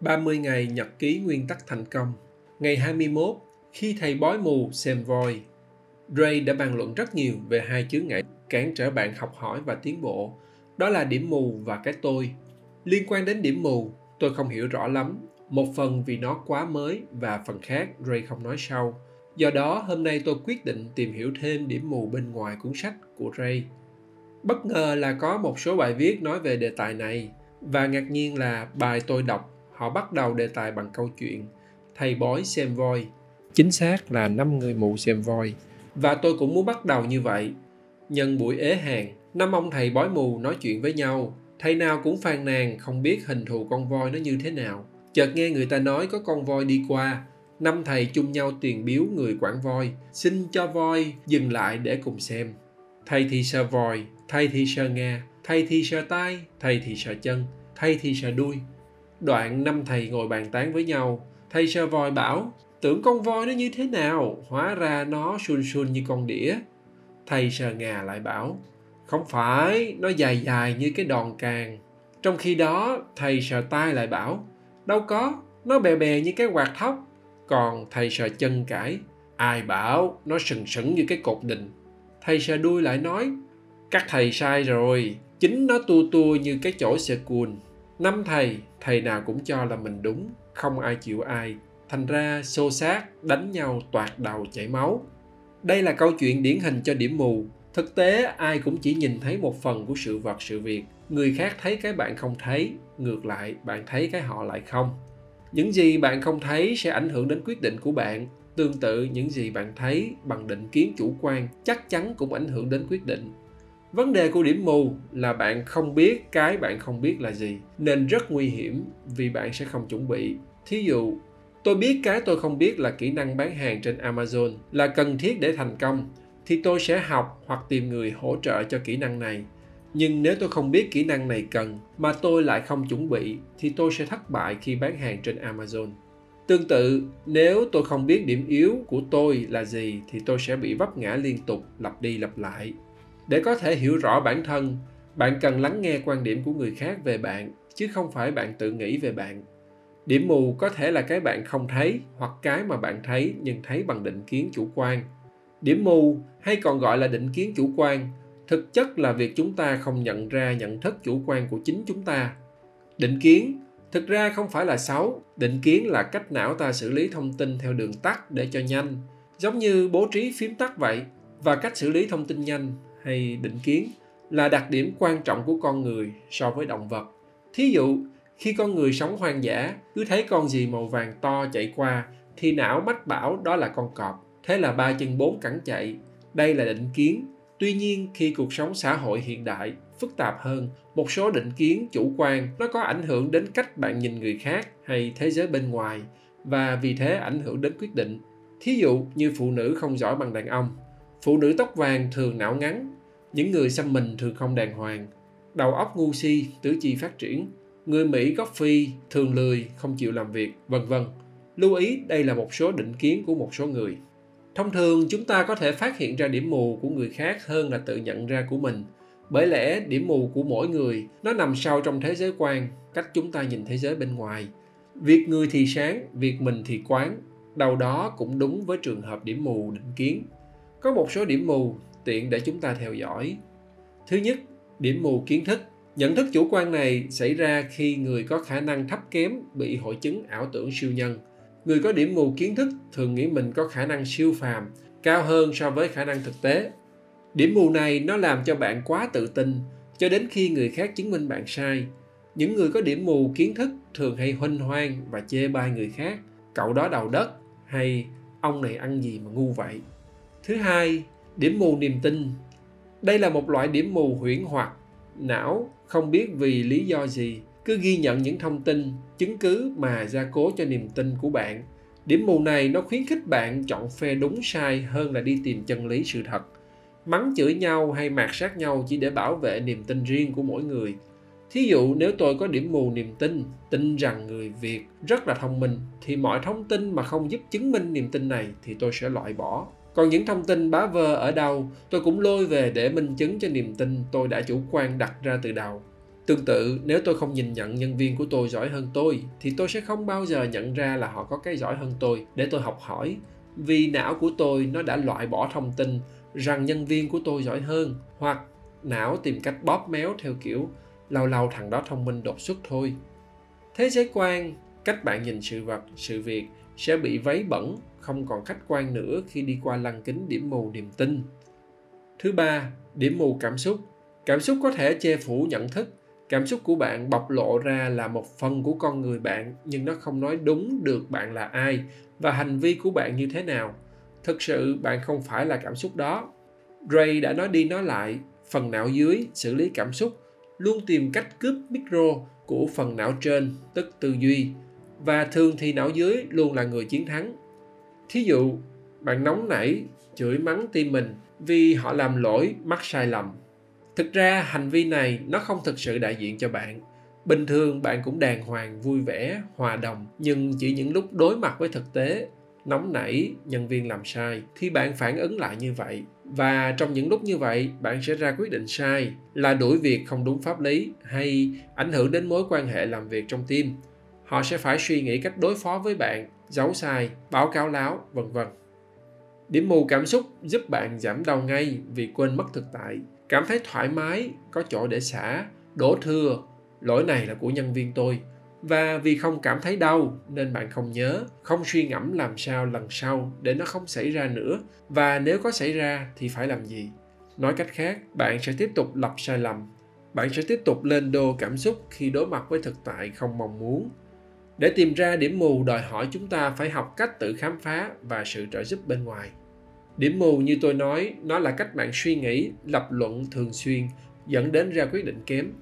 30 ngày nhật ký nguyên tắc thành công. Ngày 21, khi thầy bói mù xem voi. Ray đã bàn luận rất nhiều về hai chướng ngại cản trở bạn học hỏi và tiến bộ. Đó là điểm mù và cái tôi. Liên quan đến điểm mù, tôi không hiểu rõ lắm. Một phần vì nó quá mới và phần khác Ray không nói sâu. Do đó, hôm nay tôi quyết định tìm hiểu thêm điểm mù bên ngoài cuốn sách của Ray. Bất ngờ là có một số bài viết nói về đề tài này và ngạc nhiên là bài tôi đọc họ bắt đầu đề tài bằng câu chuyện, thầy bói xem voi. Chính xác là năm người mù xem voi. Và tôi cũng muốn bắt đầu như vậy. Nhân buổi ế hàng năm ông thầy bói mù nói chuyện với nhau. Thầy nào cũng phàn nàn, không biết hình thù con voi nó như thế nào. Chợt nghe người ta nói có con voi đi qua. Năm thầy chung nhau tiền biếu người quản voi, xin cho voi dừng lại để cùng xem. Thầy thì sợ voi, thầy thì sợ nghe thầy thì sợ tai, thầy thì sợ chân, thầy thì sợ đuôi. Đoạn năm thầy ngồi bàn tán với nhau. Thầy sơ voi bảo, tưởng con voi nó như thế nào, hóa ra nó sun sun như con đĩa. Thầy sờ ngà lại bảo, không phải, nó dài dài như cái đòn càng. Trong khi đó, thầy sờ tai lại bảo, đâu có, nó bè bè như cái quạt thóc. Còn thầy sờ chân cãi, ai bảo nó sừng sững như cái cột đình. Thầy sờ đuôi lại nói, các thầy sai rồi, chính nó tua tua như cái chổi xe cuồn năm thầy thầy nào cũng cho là mình đúng, không ai chịu ai. Thành ra xô xát, đánh nhau, toạt đầu, chảy máu. Đây là câu chuyện điển hình cho điểm mù. Thực tế, ai cũng chỉ nhìn thấy một phần của sự vật, sự việc. Người khác thấy cái bạn không thấy, ngược lại, bạn thấy cái họ lại không. Những gì bạn không thấy sẽ ảnh hưởng đến quyết định của bạn. Tương tự, những gì bạn thấy bằng định kiến chủ quan chắc chắn cũng ảnh hưởng đến quyết định vấn đề của điểm mù là bạn không biết cái bạn không biết là gì, nên rất nguy hiểm vì bạn sẽ không chuẩn bị. Thí dụ, tôi biết cái tôi không biết là kỹ năng bán hàng trên amazon là cần thiết để thành công, thì tôi sẽ học hoặc tìm người hỗ trợ cho kỹ năng này. Nhưng nếu tôi không biết kỹ năng này cần mà tôi lại không chuẩn bị, thì tôi sẽ thất bại khi bán hàng trên amazon. Tương tự, nếu tôi không biết điểm yếu của tôi là gì, thì tôi sẽ bị vấp ngã liên tục, lặp đi lặp lại để có thể hiểu rõ bản thân, bạn cần lắng nghe quan điểm của người khác về bạn, chứ không phải bạn tự nghĩ về bạn. Điểm mù có thể là cái bạn không thấy hoặc cái mà bạn thấy nhưng thấy bằng định kiến chủ quan. Điểm mù, hay còn gọi là định kiến chủ quan, thực chất là việc chúng ta không nhận ra nhận thức chủ quan của chính chúng ta. Định kiến, thực ra không phải là xấu, định kiến là cách não ta xử lý thông tin theo đường tắt để cho nhanh, giống như bố trí phím tắt vậy, và cách xử lý thông tin nhanh hay định kiến là đặc điểm quan trọng của con người so với động vật. Thí dụ, khi con người sống hoang dã, cứ thấy con gì màu vàng to chạy qua, thì não mách bảo đó là con cọp. Thế là ba chân bốn cẳng chạy. Đây là định kiến. Tuy nhiên, khi cuộc sống xã hội hiện đại phức tạp hơn, một số định kiến chủ quan nó có ảnh hưởng đến cách bạn nhìn người khác hay thế giới bên ngoài và vì thế ảnh hưởng đến quyết định. Thí dụ như phụ nữ không giỏi bằng đàn ông, phụ nữ tóc vàng thường não ngắn những người xăm mình thường không đàng hoàng, đầu óc ngu si, tứ chi phát triển. Người Mỹ gốc Phi thường lười, không chịu làm việc, vân vân. Lưu ý đây là một số định kiến của một số người. Thông thường chúng ta có thể phát hiện ra điểm mù của người khác hơn là tự nhận ra của mình. Bởi lẽ điểm mù của mỗi người nó nằm sâu trong thế giới quan, cách chúng ta nhìn thế giới bên ngoài. Việc người thì sáng, việc mình thì quán, đâu đó cũng đúng với trường hợp điểm mù định kiến. Có một số điểm mù tiện để chúng ta theo dõi. Thứ nhất, điểm mù kiến thức. Nhận thức chủ quan này xảy ra khi người có khả năng thấp kém bị hội chứng ảo tưởng siêu nhân. Người có điểm mù kiến thức thường nghĩ mình có khả năng siêu phàm, cao hơn so với khả năng thực tế. Điểm mù này nó làm cho bạn quá tự tin, cho đến khi người khác chứng minh bạn sai. Những người có điểm mù kiến thức thường hay huynh hoang và chê bai người khác, cậu đó đầu đất hay ông này ăn gì mà ngu vậy. Thứ hai, Điểm mù niềm tin Đây là một loại điểm mù huyễn hoặc. Não không biết vì lý do gì cứ ghi nhận những thông tin, chứng cứ mà gia cố cho niềm tin của bạn. Điểm mù này nó khuyến khích bạn chọn phe đúng sai hơn là đi tìm chân lý sự thật. Mắng chửi nhau hay mạt sát nhau chỉ để bảo vệ niềm tin riêng của mỗi người. Thí dụ nếu tôi có điểm mù niềm tin, tin rằng người Việt rất là thông minh, thì mọi thông tin mà không giúp chứng minh niềm tin này thì tôi sẽ loại bỏ còn những thông tin bá vơ ở đâu tôi cũng lôi về để minh chứng cho niềm tin tôi đã chủ quan đặt ra từ đầu Tương tự, nếu tôi không nhìn nhận nhân viên của tôi giỏi hơn tôi, thì tôi sẽ không bao giờ nhận ra là họ có cái giỏi hơn tôi để tôi học hỏi. Vì não của tôi nó đã loại bỏ thông tin rằng nhân viên của tôi giỏi hơn, hoặc não tìm cách bóp méo theo kiểu lâu lâu thằng đó thông minh đột xuất thôi. Thế giới quan, cách bạn nhìn sự vật, sự việc sẽ bị váy bẩn, không còn khách quan nữa khi đi qua lăng kính điểm mù niềm tin. Thứ ba, điểm mù cảm xúc. Cảm xúc có thể che phủ nhận thức, cảm xúc của bạn bộc lộ ra là một phần của con người bạn nhưng nó không nói đúng được bạn là ai và hành vi của bạn như thế nào thực sự bạn không phải là cảm xúc đó ray đã nói đi nói lại phần não dưới xử lý cảm xúc luôn tìm cách cướp micro của phần não trên tức tư duy và thường thì não dưới luôn là người chiến thắng. Thí dụ, bạn nóng nảy, chửi mắng tim mình vì họ làm lỗi, mắc sai lầm. Thực ra, hành vi này nó không thực sự đại diện cho bạn. Bình thường, bạn cũng đàng hoàng, vui vẻ, hòa đồng, nhưng chỉ những lúc đối mặt với thực tế, nóng nảy, nhân viên làm sai, thì bạn phản ứng lại như vậy. Và trong những lúc như vậy, bạn sẽ ra quyết định sai, là đuổi việc không đúng pháp lý hay ảnh hưởng đến mối quan hệ làm việc trong team họ sẽ phải suy nghĩ cách đối phó với bạn, giấu sai, báo cáo láo, vân vân. Điểm mù cảm xúc giúp bạn giảm đau ngay vì quên mất thực tại. Cảm thấy thoải mái, có chỗ để xả, đổ thừa. Lỗi này là của nhân viên tôi. Và vì không cảm thấy đau, nên bạn không nhớ, không suy ngẫm làm sao lần sau để nó không xảy ra nữa. Và nếu có xảy ra thì phải làm gì? Nói cách khác, bạn sẽ tiếp tục lập sai lầm. Bạn sẽ tiếp tục lên đô cảm xúc khi đối mặt với thực tại không mong muốn để tìm ra điểm mù, đòi hỏi chúng ta phải học cách tự khám phá và sự trợ giúp bên ngoài. Điểm mù như tôi nói, nó là cách bạn suy nghĩ, lập luận thường xuyên, dẫn đến ra quyết định kém.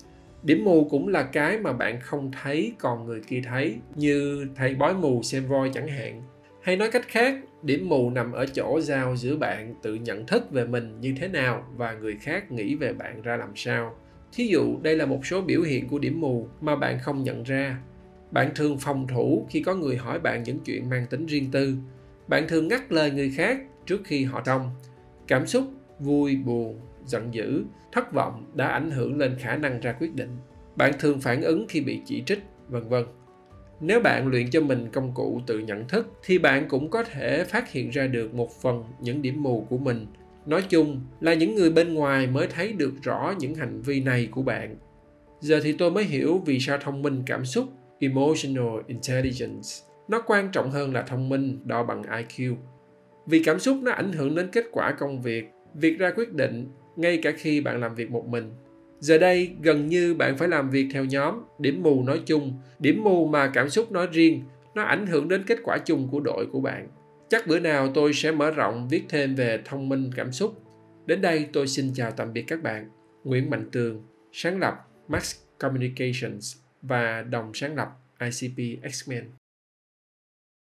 Điểm mù cũng là cái mà bạn không thấy, còn người kia thấy, như thầy bói mù xem voi chẳng hạn. Hay nói cách khác, điểm mù nằm ở chỗ giao giữa bạn tự nhận thức về mình như thế nào và người khác nghĩ về bạn ra làm sao. Thí dụ, đây là một số biểu hiện của điểm mù mà bạn không nhận ra bạn thường phòng thủ khi có người hỏi bạn những chuyện mang tính riêng tư. Bạn thường ngắt lời người khác trước khi họ trong cảm xúc, vui, buồn, giận dữ, thất vọng đã ảnh hưởng lên khả năng ra quyết định. Bạn thường phản ứng khi bị chỉ trích, vân vân. Nếu bạn luyện cho mình công cụ tự nhận thức, thì bạn cũng có thể phát hiện ra được một phần những điểm mù của mình. Nói chung là những người bên ngoài mới thấy được rõ những hành vi này của bạn. Giờ thì tôi mới hiểu vì sao thông minh cảm xúc emotional intelligence. Nó quan trọng hơn là thông minh, đo bằng iq vì cảm xúc nó ảnh hưởng đến kết quả công việc việc ra quyết định, ngay cả khi bạn làm việc một mình. Giờ đây, gần như bạn phải làm việc theo nhóm, điểm mù nói chung. Điểm mù mà cảm xúc nói riêng, nó ảnh hưởng đến kết quả chung của đội của bạn. Chắc bữa nào tôi sẽ mở rộng viết thêm về thông minh cảm xúc. Đến đây tôi xin chào tạm biệt các bạn. Nguyễn mạnh tường, sáng lập max communications và đồng sáng lập icp x-men.